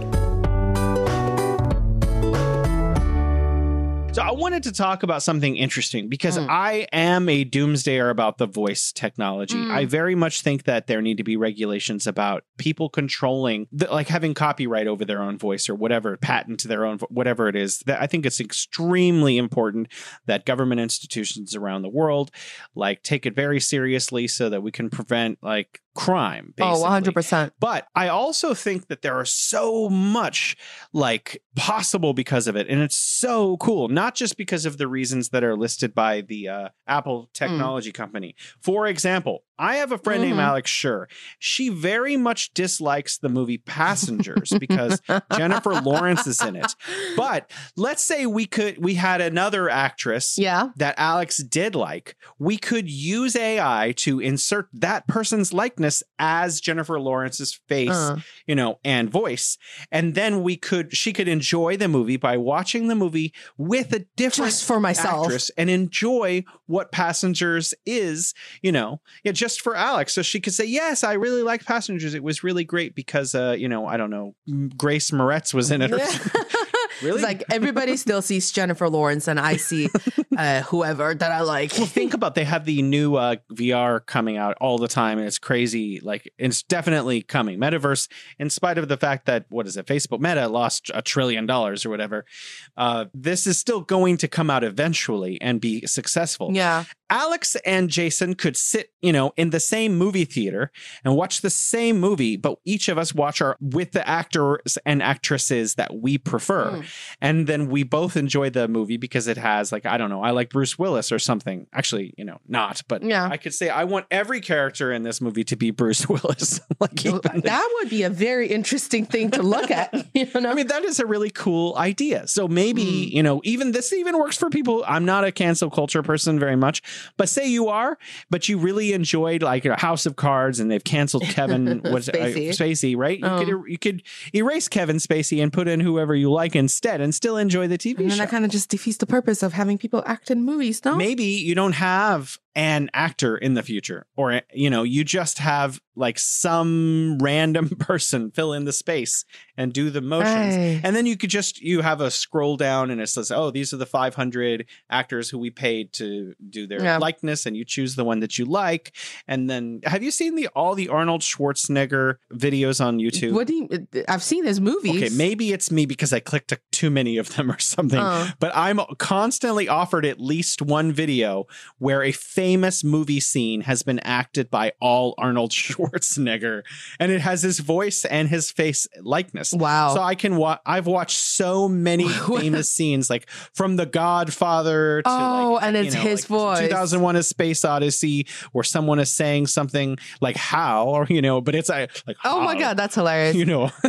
So I wanted to talk about something interesting because Mm. I am a doomsdayer about the voice technology. Mm. I very much think that there need to be regulations about people controlling, the, like having copyright over their own voice or whatever, patent to their own, vo- whatever it is. That I think it's extremely important that government institutions around the world like take it very seriously so that we can prevent like crime. Basically. Oh, 100%. But I also think that there are so much like possible because of it. And it's so cool, not just because of the reasons that are listed by the uh, Apple technology company. For example, I have a friend named Mhm. Alex Schur. She very much dislikes the movie Passengers because (laughs) Jennifer Lawrence is in it. But let's say we could, we had another actress yeah. that Alex did like, we could use AI to insert that person's likeness as Jennifer Lawrence's face, Uh, you know, and voice. And then we could, she could enjoy the movie by watching the movie with a different just for myself. actress and enjoy what Passengers is, you know, yeah, just for Alex. So she could say, Yes, I really like Passengers. It was really great because, uh, you know, I don't know, Grace Moretz was in it. Or. (laughs) Really? It's like everybody still sees Jennifer Lawrence and I see uh, whoever that I like. Well, think about they have the new uh, VR coming out all the time, and it's crazy. Like it's definitely coming. Metaverse, in spite of the fact that what is it, Facebook Meta lost a trillion dollars or whatever, uh, this is still going to come out eventually and be successful. yeah. Alex and Jason could sit, you know, in the same movie theater and watch the same movie, but each of us watch our with the actors and actresses that we prefer. Mm. And then we both enjoy the movie because it has like, I don't know, I like Bruce Willis or something. Actually, you know, not, but Yeah. I could say I want every character in this movie to be Bruce (laughs) Willis. (laughs) like That would be a very interesting thing to look at. (laughs) You know? I mean, that is a really cool idea. So maybe, Mm. you know, even this even works for people. I'm not a cancel culture person very much, But say you are, but you really enjoyed like a House of Cards, and they've canceled (laughs) Kevin was Spacey. Uh, Spacey, right? You Oh. could er, you could erase Kevin Spacey and put in whoever you like instead, and still enjoy the TV And show. that kind of just defeats the purpose of having people act in movies, no? Maybe you don't have an actor in the future, or you know, you just have like some (laughs) random person fill in the space and do the motions. Right. And then you could just you have a scroll down and it says, "Oh, these are the 500 actors who we paid to do their Yeah. likeness," and you choose the one that you like. And then, have you seen the all the Arnold Schwarzenegger videos on YouTube? What do you? I've seen his movies. Okay, maybe it's me because I clicked too many of them or something. Oh. But I'm constantly offered at least one video where a famous movie scene has been acted by all Arnold (laughs) Schwarzenegger, and it has his voice and his face likeness. Wow. So I can watch. I've watched so many (laughs) famous scenes, like from The Godfather to Oh, like, and you it's know, his like voice. 2001: A Space Odyssey, where someone is saying something like "how" or you know, but it's uh, like oh my god, that's hilarious. you know (laughs)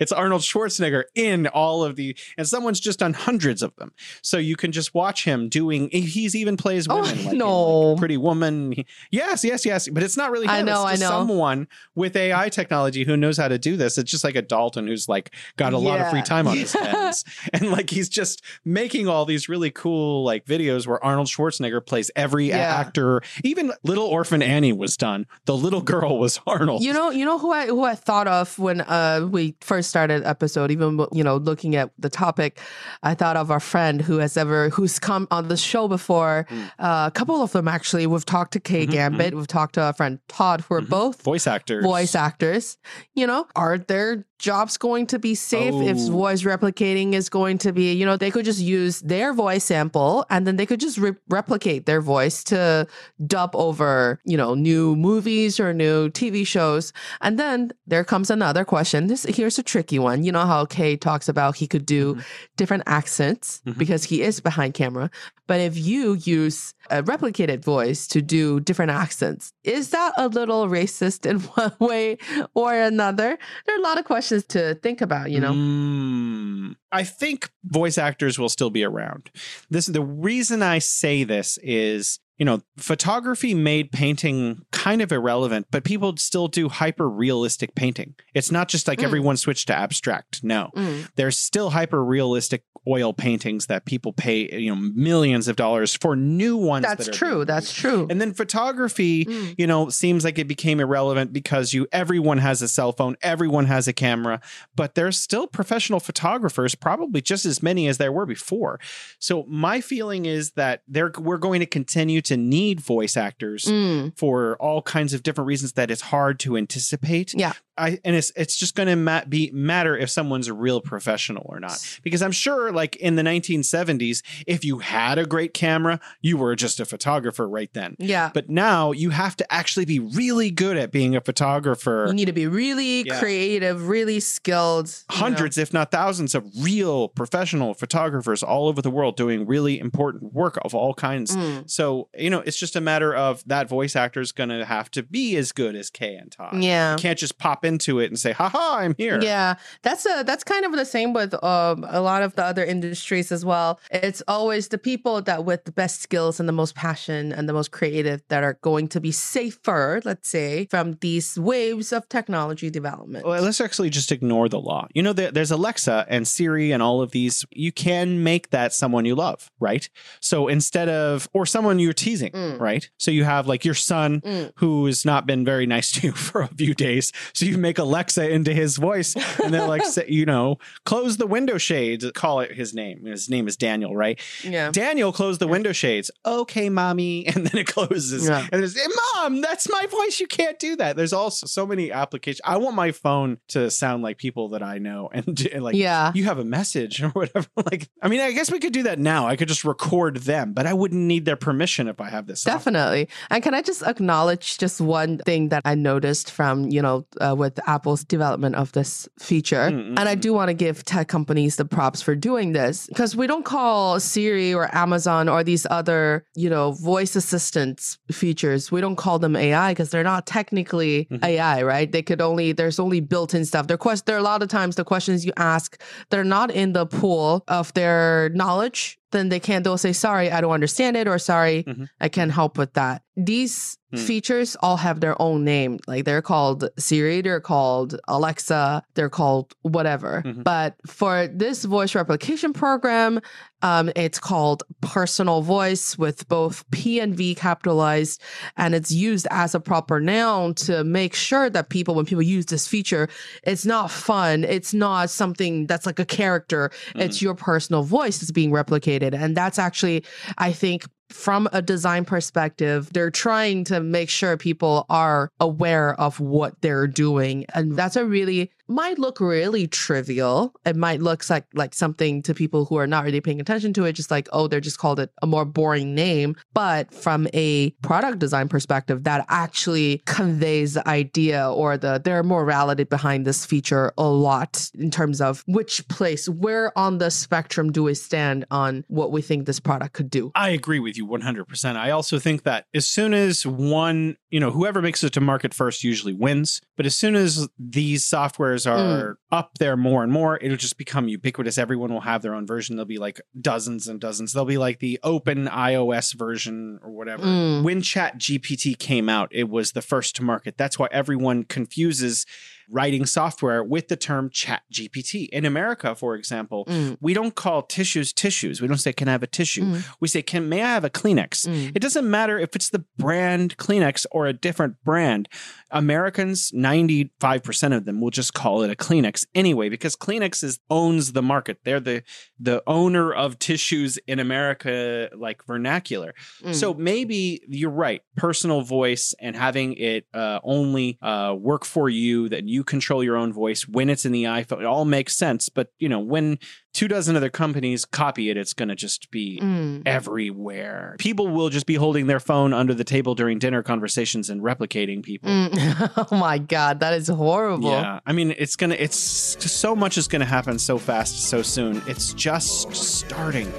it's arnold schwarzenegger in all of the and someone's just done hundreds of them so you can just watch him doing he's even plays Oh, women like in, like, pretty woman yes yes yes but it's not really him. I know, I know. someone with ai technology who knows how to do this it's just like a dalton who's like got a lot of free time on his (laughs) hands and like he's just making all these really cool like videos where arnold schwarzenegger plays every Yeah. actor even little orphan annie was done the little girl was (laughs) arnold You know, you know who I who I thought of when uh we first started episode. Even you know, looking at the topic, I thought of our friend who has ever who's come on the show before. Mm. Uh, a couple of them actually. We've talked to Kay Mhm, Gambit. We've talked to our friend Todd, who are Mhm. both voice actors voice actors. You know, are their jobs going to be safe if Oh. voice replicating is going to be? You know, they could just use their voice sample and then they could just re- replicate their voice to dub over, you know, new movies or new TV shows. And then there comes another question. This here's a tricky one. You know how Kay talks about he could do Mhm. different accents Mhm. because he is behind camera. But if you use a replicated voice to do different accents, is that a little racist in (laughs) one way or another? There are a lot of questions to think about, you know? Mm, I think voice actors will still be around. This the reason I say this is you know, photography made painting kind of irrelevant, but people still do hyper realistic painting. It's not just like Mm. everyone switched to abstract. No, Mm. there's still hyper realistic oil paintings that people pay, you know, millions of dollars for new ones. That's that true. That's true. and then photography, Mm. you know, seems like it became irrelevant because you everyone has a cell phone, everyone has a camera, but there's still professional photographers, probably just as many as there were before. So my feeling is that there we're going to continue to need voice actors Mm. for all kinds of different reasons that it's hard to anticipate. Yeah. I and it's it's just going to ma- be matter if someone's a real professional or not. Because I'm sure, like in the 1970s, if you had a great camera, you were just a photographer right then. Yeah. But now you have to actually be really good at being a photographer. You need to be really Yeah. creative, really skilled. you know? Hundreds, if not thousands, of real professional photographers all over the world doing really important work of all kinds. Mm. So, you know, it's just a matter of that voice actor is going to have to be as good as Kay and Todd. Yeah. You can't just pop into it and say, haha, I'm here. Yeah, that's a that's kind of the same with um, a lot of the other industries as well. It's always the people that with the best skills and the most passion and the most creative that are going to be safer, let's say, from these waves of technology development. Well, let's actually just ignore the law. You know, there, there's Alexa and Siri and all of these. You can make that someone you love, right? So instead of, or someone you're teasing, Mm. right? So you have like your son Mm. who's not been very nice to you (laughs) for a few days. So you make Alexa into his voice and they're like, (laughs) say, you know, close the window shades, call it his name. His name is Daniel, right? yeah. Daniel, close the window shades. Okay, mommy. (laughs) And then it closes. Yeah. And it's, hey, mom, that's my voice. You can't do that. There's also so many applications. I want my phone to sound like people that I know and, do- like, yeah. you have a message (laughs) or whatever. (laughs) Like, I mean, I guess we could do that now. I could just record them, but I wouldn't need their permission if I have this. software. Definitely. And can I just acknowledge just one thing that I noticed from, you know, uh, with Apple's development of this feature? Mm, mm, And I do want to give tech companies the props for doing this because we don't call Siri or Amazon or these other, you know, voice assistance features, we don't call them AI because they're not technically Mhm. AI, right? They could only, there's only built in stuff. There, quest, there are a lot of times the questions you ask, they're not in the pool of their knowledge then they can't. They'll say, "Sorry, I don't understand it," or "Sorry, Mhm. I can't help with that." These Hmm. features all have their own name. Like they're called Siri, they're called Alexa, they're called whatever. Mhm. But for this voice replication program, um, it's called personal voice with both P and V capitalized, and it's used as a proper noun to make sure that people, when people use this feature, it's not fun. It's not something that's like a character. It's your personal voice that's being replicated. And that's actually, I think, from a design perspective, they're trying to make sure people are aware of what they're doing. And that's a really might look really trivial. It might look like like something to people who are not really paying attention to it, just like, oh, they're just called it a more boring name. But from a product design perspective, that actually conveys the idea or the their morality behind this feature a lot in terms of which place, where on the spectrum do we stand on what we think this product could do. I agree with you 100%. I also think that as soon as one, you know, whoever makes it to market first usually wins. But as soon as these softwares are up there more and more, it'll just become ubiquitous. Everyone will have their own version. There'll be like dozens and dozens. There'll be like the open iOS version or whatever. Mm. When Chat GPT came out, it was the first to market. That's why everyone confuses writing software with the term Chat GPT. In America, for example, Mm. we don't call tissues tissues. We don't say, can I have a tissue? Mm. We say, can may I have a Kleenex? Mm. It doesn't matter if it's the brand Kleenex or a different brand. Americans, 95% of them will just call it a Kleenex anyway, because Kleenex is, owns the market. They're the the owner of tissues in America, like vernacular. Mm. So maybe you're right. Personal voice and having it uh, only uh, work for you, that you control your own voice when it's in the iPhone, it all makes sense. But you know, when two dozen other companies copy it, it's going to just be Mm. everywhere. People will just be holding their phone under the table during dinner conversations and replicating people. Mm. (laughs) oh my god, that is horrible. Yeah, I mean, it's gonna. It's so much is gonna happen so fast, so soon. It's just starting.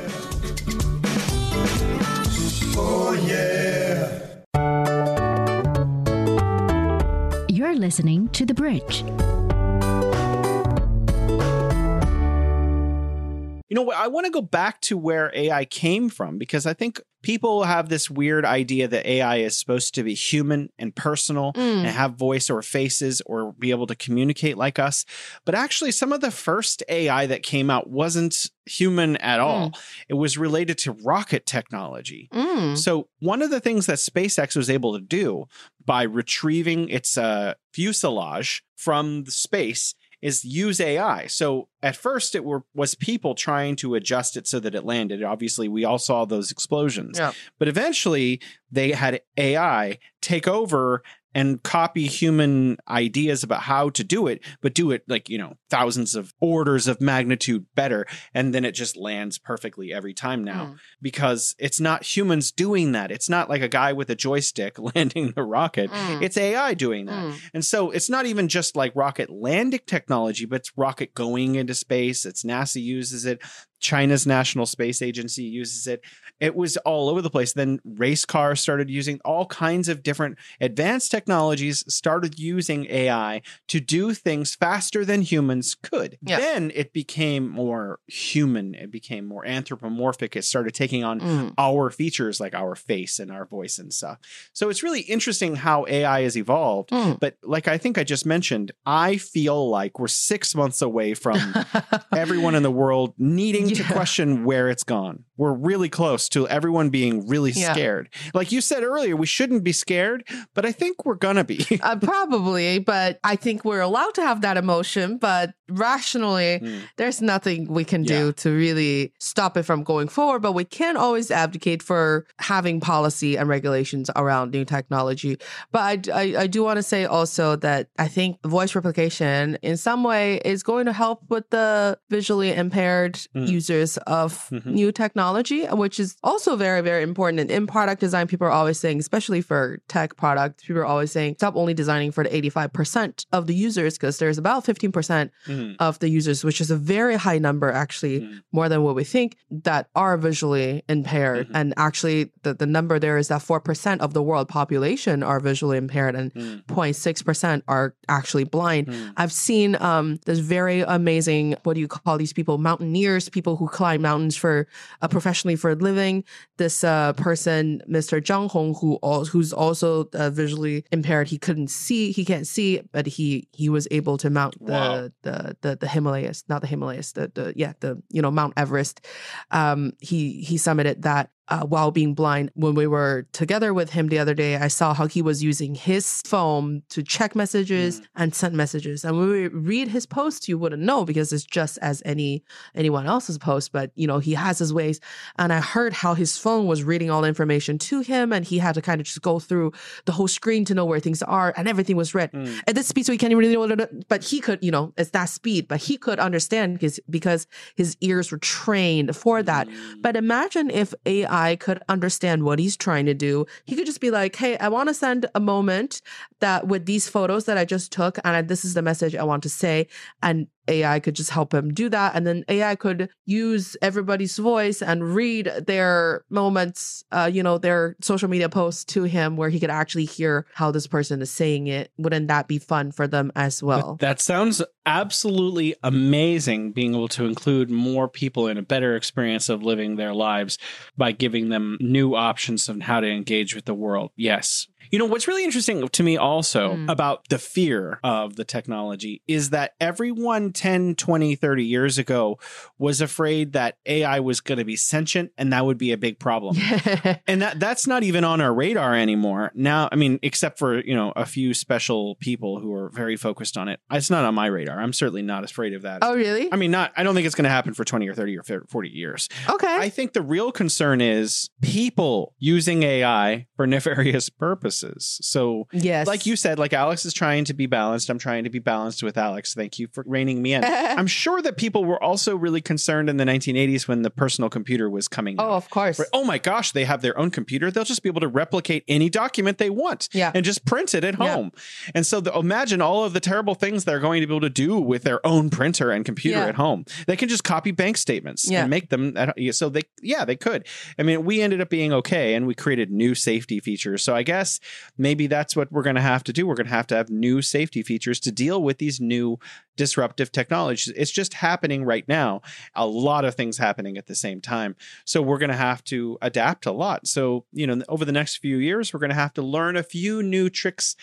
You're listening to The Bridge. You know? I want to go back to where AI came from because I think people have this weird idea that AI is supposed to be human and personal Mm. and have voice or faces or be able to communicate like us. But actually, some of the first AI that came out wasn't human at all. It was related to rocket technology. Mm. So, one of the things that SpaceX was able to do by retrieving its uh, fuselage from the space is use AI. So, at first, it were, was people trying to adjust it so that it landed. Obviously, we all saw those explosions. Yeah. But eventually, they had AI take over and copy human ideas about how to do it, but do it like, you know, thousands of orders of magnitude better. And then it just lands perfectly every time now Mm. because it's not humans doing that. It's not like a guy with a joystick (laughs) landing the rocket. Mm. It's AI doing that. Mm. And so it's not even just like rocket landing technology, but it's rocket going into space. It's NASA uses it. China's National Space Agency uses it. It was all over the place. Then race cars started using all kinds of different advanced technologies, started using AI to do things faster than humans could. Yeah. Then it became more human. It became more anthropomorphic. It started taking on Mm. our features like our face and our voice and stuff. So it's really interesting how AI has evolved. Mm. But like I think I just mentioned, I feel like we're six months away from (laughs) everyone in the world needing to question where it's gone. We're really close to everyone being really Yeah. scared. Like you said earlier, we shouldn't be scared, but I think we're gonna be. Uh, (laughs) probably, but I think we're allowed to have that emotion. But rationally, Mm. there's nothing we can do to really stop it from going forward. But we can always advocate for having policy and regulations around new technology. But I, I, I do want to say also that I think voice replication in some way is going to help with the visually impaired Mm. users of Mhm. new technology, which is also very, very important. And in product design, people are always saying, especially for tech products, people are always saying, stop only designing for the 85% of the users because there's about 15% Mhm. of the users, which is a very high number, actually, Mm. more than what we think, that are visually impaired. Mhm. And actually, the, the number there is that 4% of the world population are visually impaired and Mm. 0.6% are actually blind. Mm. I've seen um, this very amazing, what do you call these people? Mountaineers, people people who climb mountains for uh, professionally for a living. This uh, person, Mr. Zhang Hong, who al- who's also uh, visually impaired, he couldn't see, he can't see, but he he was able to mount the Wow. the, the the Himalayas, not the Himalayas, the the yeah the you know Mount Everest. Um, he he summited that uh, while being blind. When we were together with him the other day, I saw how he was using his phone to check messages and send messages. And when we read his post, you wouldn't know because it's just as any anyone else's post. But you know, he has his ways. And I heard how his phone was reading all the information to him, and he had to kind of just go through the whole screen to know where things are, and everything was read Mm. at this speed, so he can't even really know. what it- But he could, you know, it's that speed. But he could understand because because his ears were trained for that. Mm. But imagine if AI could understand what he's trying to do. He could just be like, "Hey, I want to send a moment that with these photos that I just took, and I- this is the message I want to say." And AI could just help him do that, and then AI could use everybody's voice and read their moments, uh, you know, their social media posts to him, where he could actually hear how this person is saying it. Wouldn't that be fun for them as well? That sounds absolutely amazing being able to include more people in a better experience of living their lives by giving them new options on how to engage with the world. Yes. You know, what's really interesting to me also Mm. about the fear of the technology is that everyone 10, 20, 30 years ago was afraid that AI was going to be sentient and that would be a big problem. (laughs) And that that's not even on our radar anymore. Now, I mean, except for, you know, a few special people who are very focused on it. It's not on my radar. I'm certainly not afraid of that. oh, really? I mean, not I don't think it's going to happen for 20 or 30 or 40 years. Okay. I think the real concern is people using AI for nefarious purposes. So yes. like you said, like Alex is trying to be balanced. I'm trying to be balanced with Alex. Thank you for reining me in. (laughs) I'm sure that people were also really concerned in the 1980s when the personal computer was coming oh, out. oh, of course. Right. Oh my gosh, they have their own computer. They'll just be able to replicate any document they want Yeah. and just print it at Yeah. home. And so the, imagine all of the terrible things they're going to be able to do with their own printer and computer Yeah. at home. They can just copy bank statements Yeah. and make them. At, so they, yeah, they could. I mean, we ended up being okay and we created new safety features. So I guess maybe that's what we're going to have to do. We're going to have to have new safety features to deal with these new disruptive technologies. It's just happening right now. A lot of things happening at the same time. So we're going to have to adapt a lot. So, you know, over the next few years, we're going to have to learn a few new tricks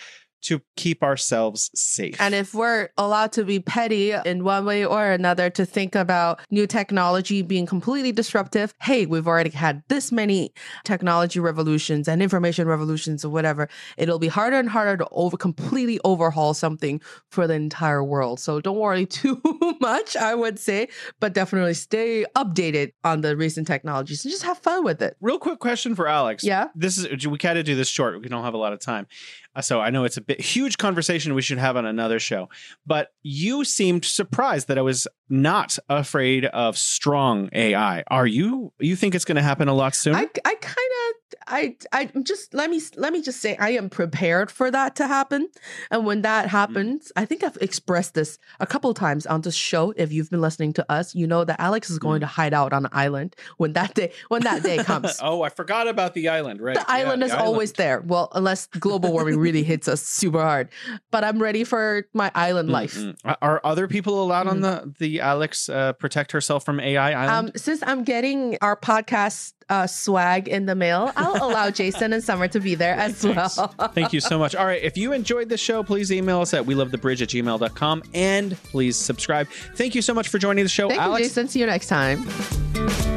to keep ourselves safe. And if we're allowed to be petty in one way or another to think about new technology being completely disruptive, hey, we've already had this many technology revolutions and information revolutions or whatever. It'll be harder and harder to over completely overhaul something for the entire world. So don't worry (laughs) too much, I would say, but definitely stay updated on the recent technologies and just have fun with it. Real quick question for Alex. Yeah? This is we kind of do this short. We don't have a lot of time. Uh, So I know it's a bit huge conversation we should have on another show. But you seemed surprised that I was not afraid of strong AI. Are you? You think it's going to happen a lot sooner? I, I kind of I I just let me let me just say I am prepared for that to happen. And when that happens, I think I've expressed this a couple times on this show. If you've been listening to us, you know that Alex is going to hide out on an island when that day when that day comes. (laughs) oh, I forgot about the island. Right. The island Yeah, is the always there. Well, unless global warming really hits us super hard. But I'm ready for my island life. Mm-mm. Are- Are other people allowed on the the Alex uh, protect herself from AI island? Um, since I'm getting our podcast uh, swag in the mail, I'll allow Jason and Summer to be there as well. Thank you so much. All right. If you enjoyed the show, please email us at we love the bridge at gmail.com and please subscribe. Thank you so much for joining the show, Thank Alex. you, Jason. See you next time.